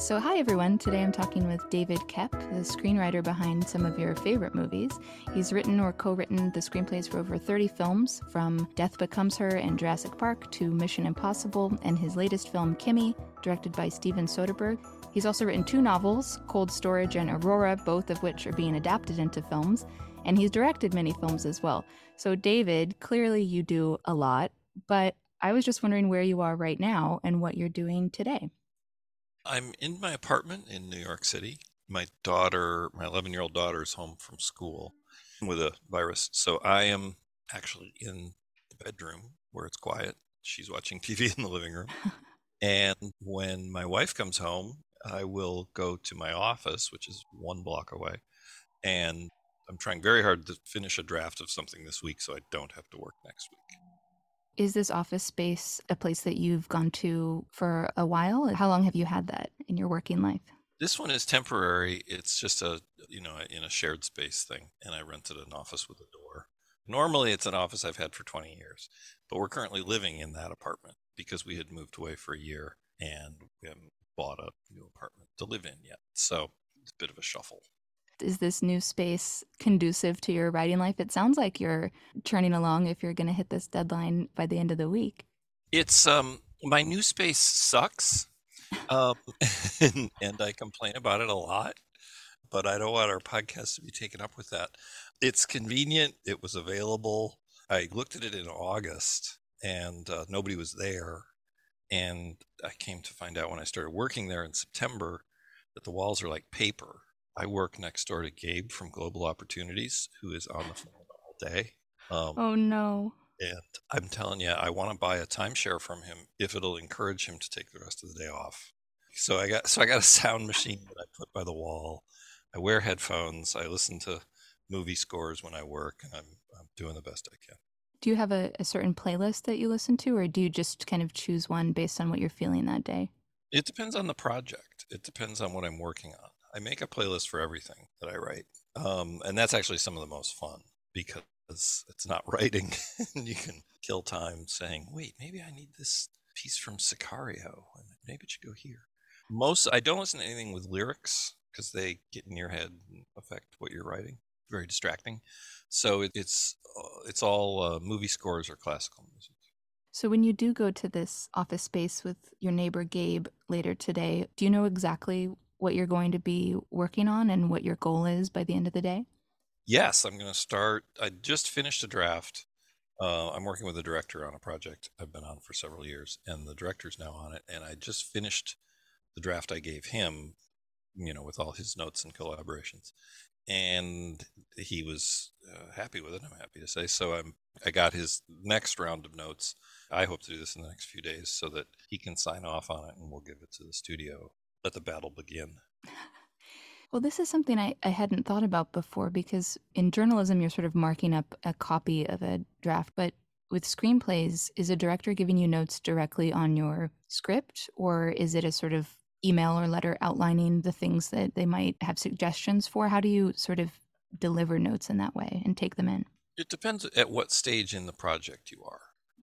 So, hi everyone. Today I'm talking with David Koepp, the screenwriter behind some of your favorite movies. He's written or co written the screenplays for over 30 films, from Death Becomes Her and Jurassic Park to Mission Impossible and his latest film, Kimi, directed by Steven Soderbergh. He's also written two novels, Cold Storage and Aurora, both of which are being adapted into films, and he's directed many films as well. So, David, clearly you do a lot, but I was just wondering where you are right now and what you're doing today. I'm in my apartment in New York City. My daughter, my 11 year old daughter, is home from school with a virus. So I am actually in the bedroom where it's quiet. She's watching TV in the living room. and when my wife comes home, I will go to my office, which is one block away. And I'm trying very hard to finish a draft of something this week so I don't have to work next week. Is this office space a place that you've gone to for a while? How long have you had that in your working life? This one is temporary. It's just a, you know, in a shared space thing. And I rented an office with a door. Normally it's an office I've had for 20 years, but we're currently living in that apartment because we had moved away for a year and we haven't bought a new apartment to live in yet. So it's a bit of a shuffle is this new space conducive to your writing life? It sounds like you're churning along if you're going to hit this deadline by the end of the week. It's um my new space sucks. Um, and, and I complain about it a lot, but I don't want our podcast to be taken up with that. It's convenient. It was available. I looked at it in August and uh, nobody was there. And I came to find out when I started working there in September that the walls are like paper I work next door to Gabe from Global Opportunities, who is on the phone all day. Um, oh no! And I'm telling you, I want to buy a timeshare from him if it'll encourage him to take the rest of the day off. So I got so I got a sound machine that I put by the wall. I wear headphones. I listen to movie scores when I work, and I'm I'm doing the best I can. Do you have a, a certain playlist that you listen to, or do you just kind of choose one based on what you're feeling that day? It depends on the project. It depends on what I'm working on. I make a playlist for everything that I write. Um, and that's actually some of the most fun because it's not writing. you can kill time saying, wait, maybe I need this piece from Sicario and maybe it should go here. Most, I don't listen to anything with lyrics because they get in your head and affect what you're writing. Very distracting. So it, it's, uh, it's all uh, movie scores or classical music. So, when you do go to this office space with your neighbor Gabe later today, do you know exactly what you're going to be working on and what your goal is by the end of the day? Yes, I'm going to start. I just finished a draft. Uh, I'm working with a director on a project I've been on for several years, and the director's now on it. And I just finished the draft I gave him, you know, with all his notes and collaborations, and he was uh, happy with it. I'm happy to say. So I'm. I got his next round of notes. I hope to do this in the next few days so that he can sign off on it, and we'll give it to the studio let the battle begin. Well, this is something I, I hadn't thought about before because in journalism, you're sort of marking up a copy of a draft. But with screenplays, is a director giving you notes directly on your script, or is it a sort of email or letter outlining the things that they might have suggestions for? How do you sort of deliver notes in that way and take them in? It depends at what stage in the project you are.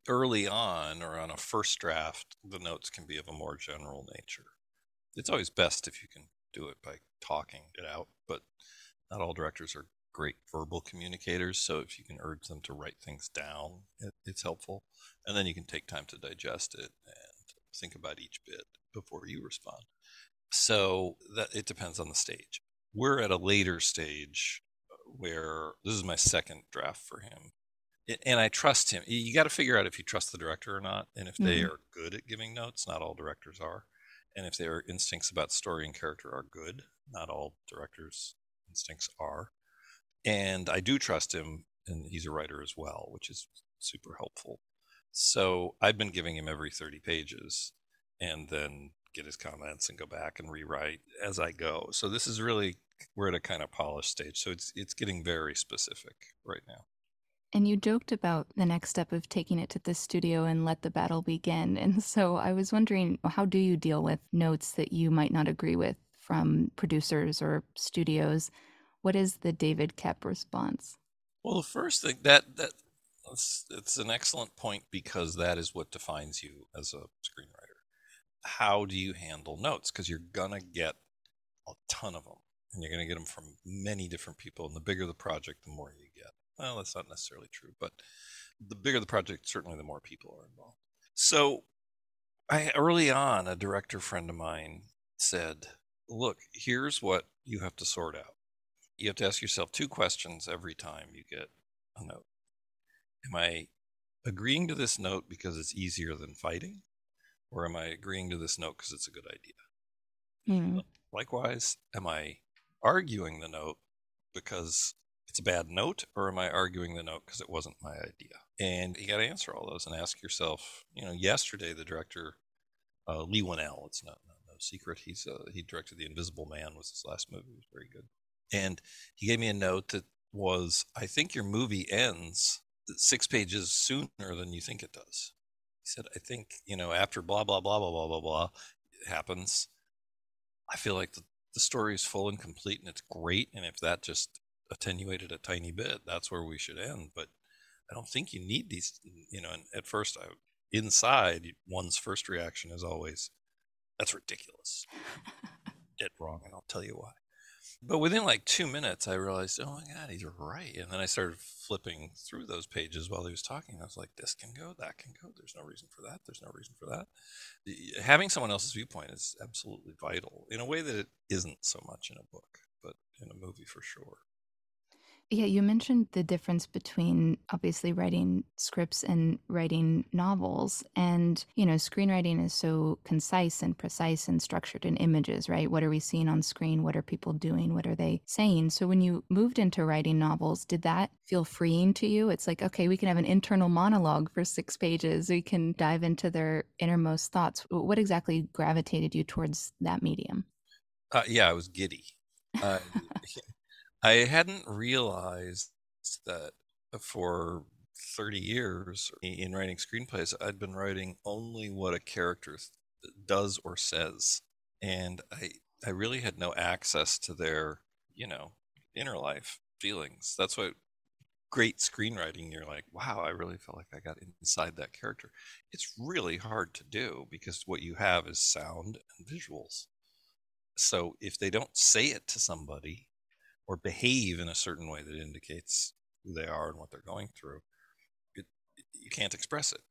Early on or on a first draft, the notes can be of a more general nature it's always best if you can do it by talking it out, but not all directors are great verbal communicators. So if you can urge them to write things down, it, it's helpful. And then you can take time to digest it and think about each bit before you respond. So that it depends on the stage. We're at a later stage where this is my second draft for him. And I trust him. You got to figure out if you trust the director or not, and if they mm-hmm. are good at giving notes. Not all directors are and if their instincts about story and character are good. Not all directors' instincts are. And I do trust him, and he's a writer as well, which is super helpful. So I've been giving him every 30 pages and then get his comments and go back and rewrite as I go. So this is really we're at a kind of polished stage. So it's it's getting very specific right now. And you joked about the next step of taking it to the studio and let the battle begin. And so I was wondering, how do you deal with notes that you might not agree with from producers or studios? What is the David Koepp response? Well, the first thing that that it's, it's an excellent point because that is what defines you as a screenwriter. how do you handle notes? Because you're to get a ton of them and you're to get them from many different people. And the bigger the project, the more you get. Well, that's not necessarily true, but the bigger the project, certainly the more people are involved. So, I early on, a director friend of mine said, "Look, here's what you have to sort out. You have to ask yourself two questions every time you get a note. Am I agreeing to this note because it's easier than fighting, or am I agreeing to this note because it's a good idea? Mm. Likewise, am I arguing the note because it's a bad note, or am I arguing the note because it wasn't my idea? And you got to answer all those and ask yourself. You know, yesterday the director uh, Leigh Whannell, it's not, not no secret. He's uh, he directed The Invisible Man was his last movie. It was very good, and he gave me a note that was, I think your movie ends six pages sooner than you think it does. He said, I think, you know, after blah, blah, blah, blah, blah, blah, blah happens, I feel like the, the story is full and complete and it's great. And if that just attenuated a tiny bit, that's where we should end. But I don't think you need these, you know, and at first, I, inside, one's first reaction is always, that's ridiculous. Dead wrong. And I'll tell you why. But within like two minutes, I realized, oh my God, he's right. And then I started flipping through those pages while he was talking. I was like, this can go, that can go. There's no reason for that. There's no reason for that. Having someone else's viewpoint is absolutely vital in a way that it isn't so much in a book, but in a movie for sure. Yeah, you mentioned the difference between obviously writing scripts and writing novels. And, you know, screenwriting is so concise and precise and structured in images, right? What are we seeing on screen? What are people doing? What are they saying? So when you moved into writing novels, did that feel freeing to you? It's like, okay, we can have an internal monologue for six pages. We can dive into their innermost thoughts. What exactly gravitated you towards that medium? Uh, yeah, I was giddy. Uh, I hadn't realized that for 30 years in writing screenplays, I'd been writing only what a character does or says. And I, I really had no access to their, you know, inner life feelings. That's what great screenwriting, you're like, wow, I really feel like I got inside that character. It's really hard to do because what you have is sound and visuals. So if they don't say it to somebody, or behave in a certain way that indicates who they are and what they're going through, it, it, you can't express it.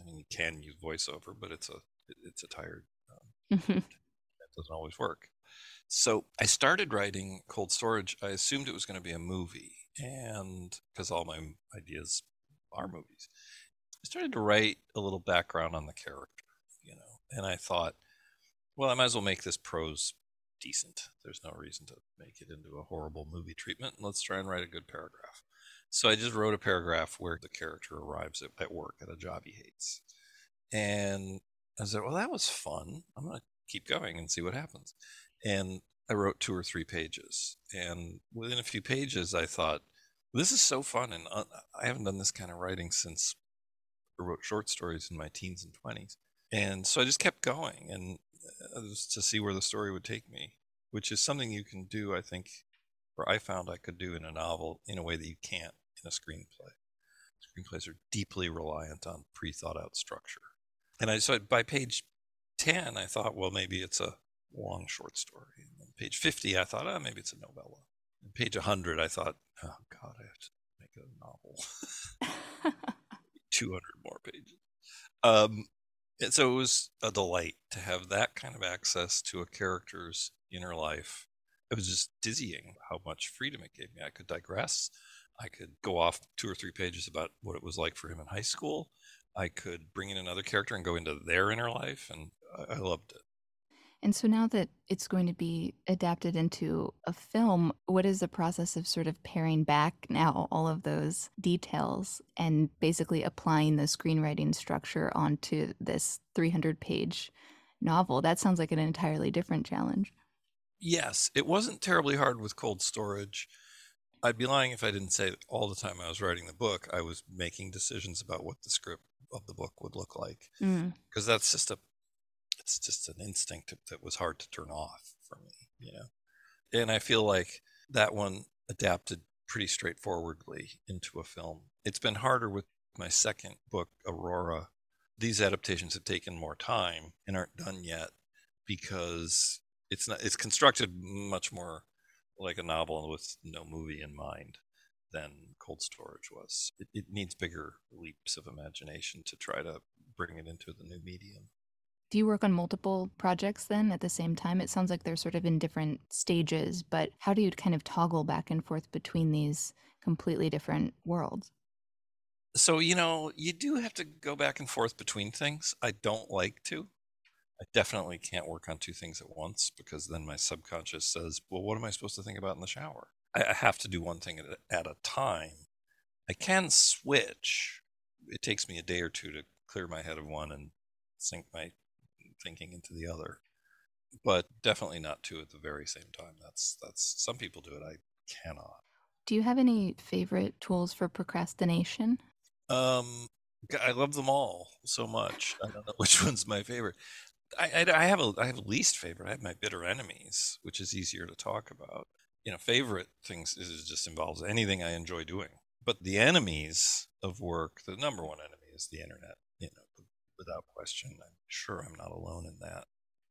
I mean, you can use voiceover, but it's a it, it's a tired. Um, mm-hmm. That doesn't always work. So I started writing Cold Storage. I assumed it was going to be a movie, and because all my ideas are movies, I started to write a little background on the character, you know, and I thought, well, I might as well make this prose decent. There's no reason to make it into a horrible movie treatment. Let's try and write a good paragraph. So I just wrote a paragraph where the character arrives at, at work at a job he hates. And I said, well, that was fun. I'm going to keep going and see what happens. And I wrote two or three pages. And within a few pages, I thought, this is so fun. And uh, I haven't done this kind of writing since I wrote short stories in my teens and 20s. And so I just kept going. And to see where the story would take me, which is something you can do, I think, or I found I could do in a novel in a way that you can't in a screenplay. Screenplays are deeply reliant on pre thought out structure. And I so by page 10, I thought, well, maybe it's a long short story. And then page 50, I thought, oh, maybe it's a novella. And page 100, I thought, oh, God, I have to make a novel. 200 more pages. Um, and so it was a delight to have that kind of access to a character's inner life. It was just dizzying how much freedom it gave me. I could digress. I could go off two or three pages about what it was like for him in high school. I could bring in another character and go into their inner life, and I, loved it. And so now that it's going to be adapted into a film, what is the process of sort of paring back now all of those details and basically applying the screenwriting structure onto this 300 page novel? That sounds like an entirely different challenge. Yes, it wasn't terribly hard with cold storage. I'd be lying if I didn't say that all the time I was writing the book, I was making decisions about what the script of the book would look like. Because mm. that's just a it's just an instinct that was hard to turn off for me, you know. And I feel like that one adapted pretty straightforwardly into a film. It's been harder with my second book, Aurora, these adaptations have taken more time and aren't done yet because it's not it's constructed much more like a novel with no movie in mind than cold storage was it, it needs bigger leaps of imagination to try to bring it into the new medium do you work on multiple projects then at the same time? It sounds like they're sort of in different stages, but how do you kind of toggle back and forth between these completely different worlds? So, you know, you do have to go back and forth between things. I don't like to. I definitely can't work on two things at once because then my subconscious says, well, what am I supposed to think about in the shower? I have to do one thing at a time. I can switch. It takes me a day or two to clear my head of one and sink my thinking into the other, but definitely not two at the very same time. That's that's some people do it. I cannot. Do you have any favorite tools for procrastination? Um, I love them all so much. I don't know which one's my favorite. I, I, I have a I have a least favorite. I have my bitter enemies, which is easier to talk about. You know, favorite things is just involves anything I enjoy doing. But the enemies of work, the number one enemy is the internet. Without question. I'm sure I'm not alone in that.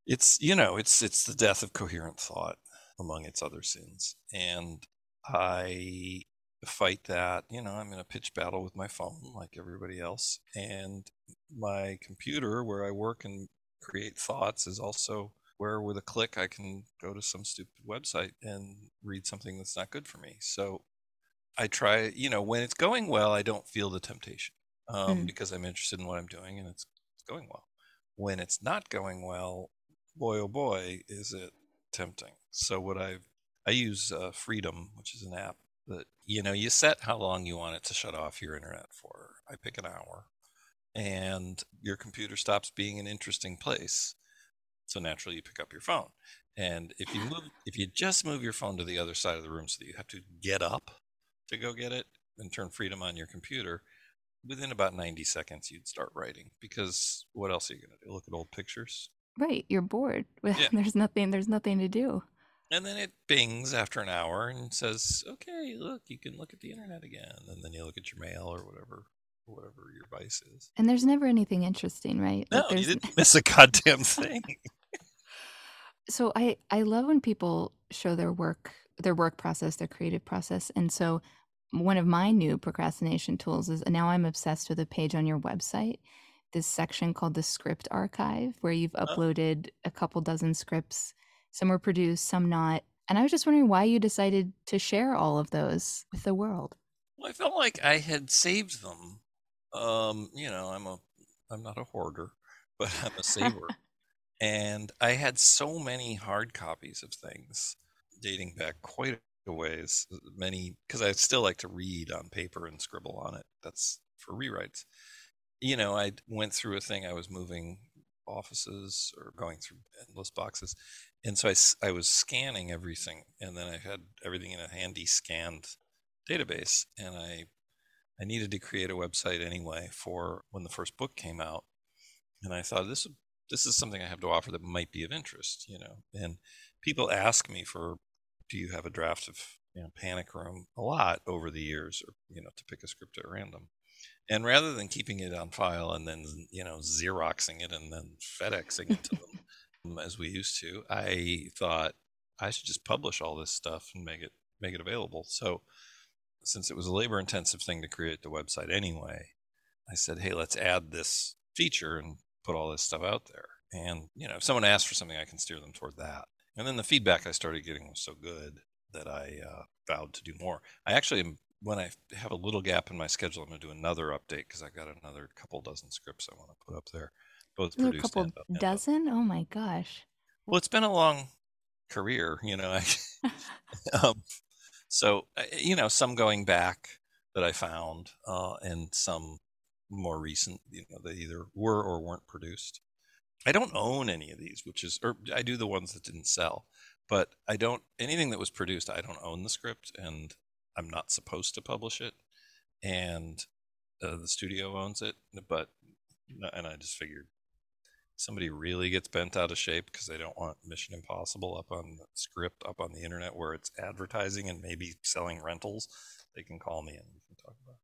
It's you know, it's it's the death of coherent thought among its other sins, and I fight that. You know, I'm in a pitch battle with my phone like everybody else, and my computer where I work and create thoughts is also where with a click I can go to some stupid website and read something that's not good for me. So I try, you know, when it's going well, I don't feel the temptation um, mm. because I'm interested in what I'm doing and it's going well. When it's not going well, boy oh boy, is it tempting. So what I I use uh, Freedom, which is an app that you know you set how long you want it to shut off your internet for. I pick an hour, and your computer stops being an interesting place. So naturally, you pick up your phone, and if you move, if you just move your phone to the other side of the room so that you have to get up to go get it and turn Freedom on your computer, within about 90 seconds you'd start writing because what else are you going to do? Look at old pictures? Right you're bored. Yeah. there's nothing there's nothing to do. And then it bings after an hour and says okay look you can look at the internet again. And then you look at your mail or whatever whatever your vice is. And there's never anything interesting right? No like you didn't miss a goddamn thing. So i i love when people show their work their work process their creative process. And so one of my new procrastination tools is now I'm obsessed with a page on your website, this section called the script archive, where you've oh. uploaded a couple dozen scripts. Some were produced, some not. And I was just wondering why you decided to share all of those with the world. Well, I felt like I had saved them. Um, you know, I'm a I'm not a hoarder, but I'm a saver. and I had so many hard copies of things dating back quite ways. Uh, many because I still like to read on paper and scribble on it. That's for rewrites. You know, I went through a thing. I was moving offices or going through endless boxes, and so I, I was scanning everything, and then I had everything in a handy scanned database, and I I needed to create a website anyway for when the first book came out, and I thought this this is something I have to offer that might be of interest, you know. And people ask me for do you have a draft of know, Panic Room a lot over the years, or you know, to pick a script at random. And rather than keeping it on file and then you know xeroxing it and then FedExing it to them um, as we used to, I thought I should just publish all this stuff and make it make it available. So since it was a labor intensive thing to create the website anyway, I said, hey, let's add this feature and put all this stuff out there. And you know, if someone asks for something, I can steer them toward that. And then the feedback I started getting was so good that I uh, vowed to do more. I actually am, when I have a little gap in my schedule, I'm going to do another update because I got another couple dozen scripts I want to put up there. Both a couple and dozen? Oh my gosh. Well, it's been a long career, you know. um, so, uh, you know, some going back that I found, uh, and some more recent, you know, they either were or weren't produced. I don't own any of these, which is, or I do the ones that didn't sell, but I don't, anything that was produced, I don't own the script and I'm not supposed to publish it. And uh, the studio owns it, but, and I just figured somebody really gets bent out of shape because they don't want Mission Impossible up on the script, up on the internet where it's advertising and maybe selling rentals, they can call me and we can talk about it.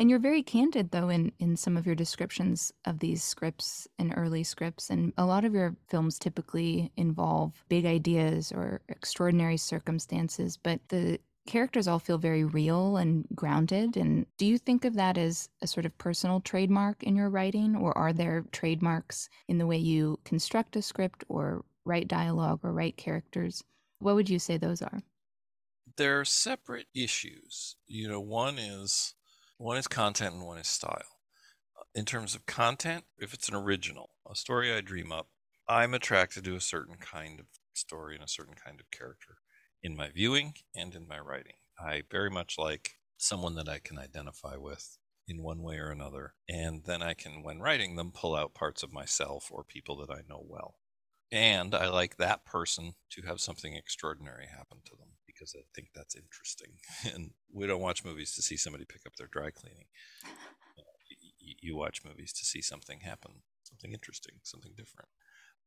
And you're very candid, though, in, in some of your descriptions of these scripts and early scripts. And a lot of your films typically involve big ideas or extraordinary circumstances, but the characters all feel very real and grounded. And do you think of that as a sort of personal trademark in your writing, or are there trademarks in the way you construct a script or write dialogue or write characters? What would you say those are? They're separate issues. You know, one is one is content and one is style. In terms of content, if it's an original, a story I dream up, I'm attracted to a certain kind of story and a certain kind of character in my viewing and in my writing. I very much like someone that I can identify with in one way or another. And then I can, when writing them, pull out parts of myself or people that I know well. And I like that person to have something extraordinary happen to them because I think that's interesting. And we don't watch movies to see somebody pick up their dry cleaning. Uh, you watch movies to see something happen, something interesting, something different.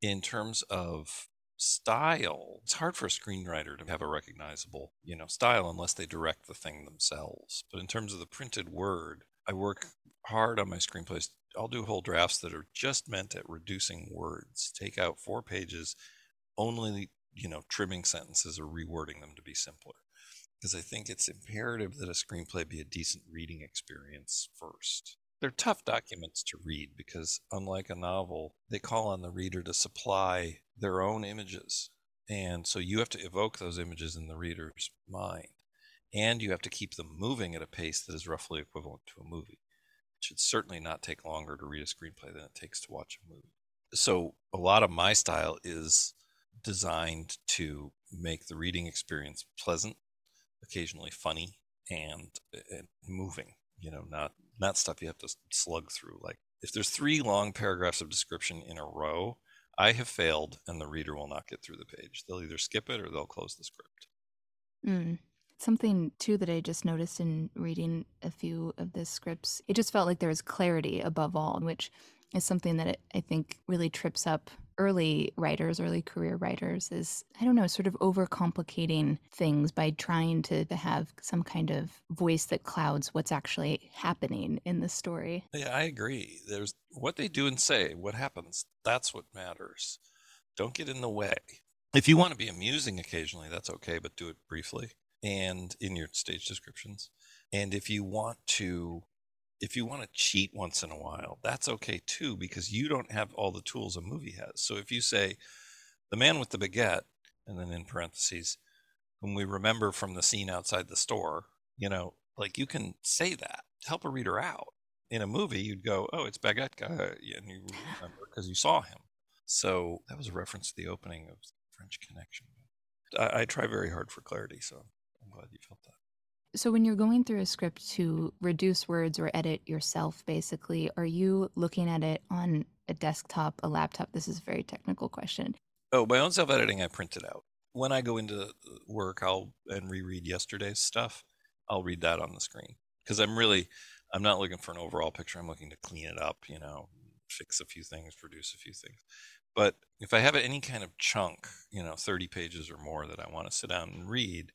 In terms of style, it's hard for a screenwriter to have a recognizable, you know, style unless they direct the thing themselves. But in terms of the printed word, I work hard on my screenplays. I'll do whole drafts that are just meant at reducing words. Take out four pages, only you know, trimming sentences or rewording them to be simpler. Because I think it's imperative that a screenplay be a decent reading experience first. They're tough documents to read because, unlike a novel, they call on the reader to supply their own images. And so you have to evoke those images in the reader's mind. And you have to keep them moving at a pace that is roughly equivalent to a movie. It should certainly not take longer to read a screenplay than it takes to watch a movie. So a lot of my style is designed to make the reading experience pleasant, occasionally funny, and, and moving. You know, not not stuff you have to slug through. Like if there's three long paragraphs of description in a row, I have failed, and the reader will not get through the page. They'll either skip it or they'll close the script. Mm. Something too that I just noticed in reading a few of the scripts, it just felt like there was clarity above all, which is something that I think really trips up early writers, early career writers, is I don't know, sort of overcomplicating things by trying to have some kind of voice that clouds what's actually happening in the story. Yeah, I agree. There's what they do and say, what happens. That's what matters. Don't get in the way. If you want to be amusing occasionally, that's okay, but do it briefly and in your stage descriptions. And if you want to if you want to cheat once in a while, that's okay too, because you don't have all the tools a movie has. So if you say, the man with the baguette, and then in parentheses, whom we remember from the scene outside the store, you know, like you can say that to help a reader out. In a movie, you'd go, oh, it's Baguette Guy, and you remember because you saw him. So that was a reference to the opening of French Connection. I, I try very hard for clarity, so I'm glad you felt that. So, when you're going through a script to reduce words or edit yourself, basically, are you looking at it on a desktop, a laptop? This is a very technical question. Oh, my own self editing, I print it out. When I go into uh, work, I'll and reread yesterday's stuff. I'll read that on the screen because I'm really, I'm not looking for an overall picture. I'm looking to clean it up, you know, fix a few things, produce a few things. But if I have any kind of chunk, you know, 30 pages or more that I want to sit down and read,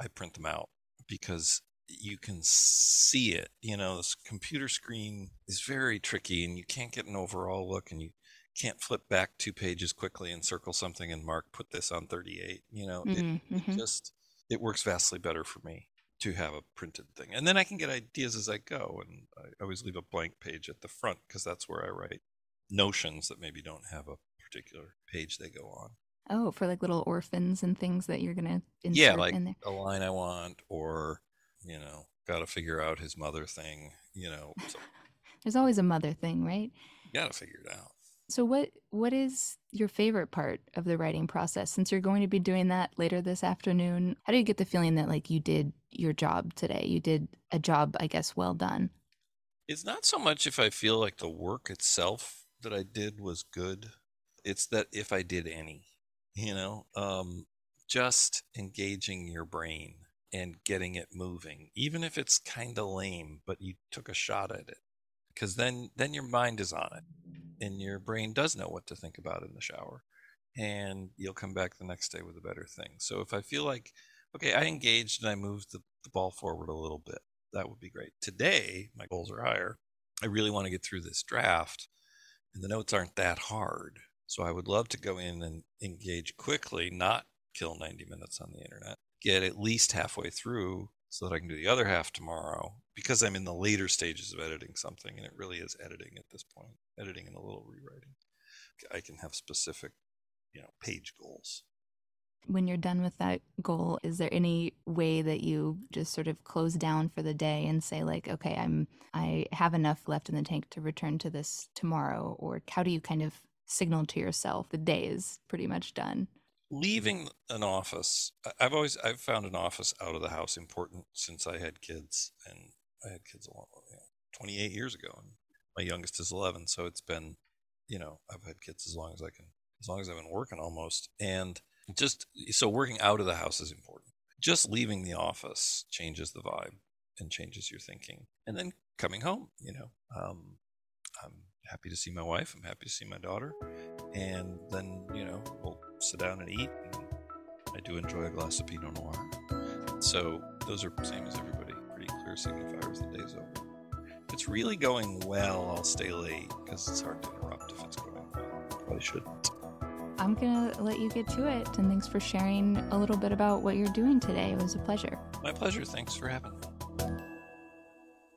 I print them out because you can see it. You know, this computer screen is very tricky and you can't get an overall look and you can't flip back two pages quickly and circle something and mark put this on 38. You know, mm-hmm, it, mm-hmm. it just it works vastly better for me to have a printed thing. And then I can get ideas as I go and I always leave a blank page at the front because that's where I write notions that maybe don't have a particular page they go on. Oh, for like little orphans and things that you're gonna insert yeah, like in there. a line I want, or you know, got to figure out his mother thing. You know, so. there's always a mother thing, right? Got to figure it out. So what what is your favorite part of the writing process? Since you're going to be doing that later this afternoon, how do you get the feeling that like you did your job today? You did a job, I guess, well done. It's not so much if I feel like the work itself that I did was good. It's that if I did any you know um, just engaging your brain and getting it moving even if it's kind of lame but you took a shot at it because then then your mind is on it and your brain does know what to think about in the shower and you'll come back the next day with a better thing so if i feel like okay i engaged and i moved the, the ball forward a little bit that would be great. Today, my goals are higher. I really want to get through this draft, and the notes aren't that hard. So I would love to go in and engage quickly, not kill 90 minutes on the internet, get at least halfway through so that I can do the other half tomorrow because I'm in the later stages of editing something and it really is editing at this point, editing and a little rewriting. I can have specific, you know, page goals. When you're done with that goal, is there any way that you just sort of close down for the day and say like, okay, I'm I have enough left in the tank to return to this tomorrow or how do you kind of signal to yourself the day is pretty much done? leaving an office i've always i've found an office out of the house important since i had kids and i had kids a long, you know, 28 years ago and my youngest is 11 so it's been you know i've had kids as long as i can as long as i've been working almost and just so working out of the house is important just leaving the office changes the vibe and changes your thinking and then coming home you know um, i'm happy to see my wife i'm happy to see my daughter and then you know we'll sit down and eat. And I do enjoy a glass of Pinot Noir. So those are same as everybody, pretty clear signifiers the day's over. If it's really going well, I'll stay late because it's hard to interrupt if it's going well. I shouldn't. I'm going to let you get to it. And thanks for sharing a little bit about what you're doing today. It was a pleasure. My pleasure. Thanks for having me.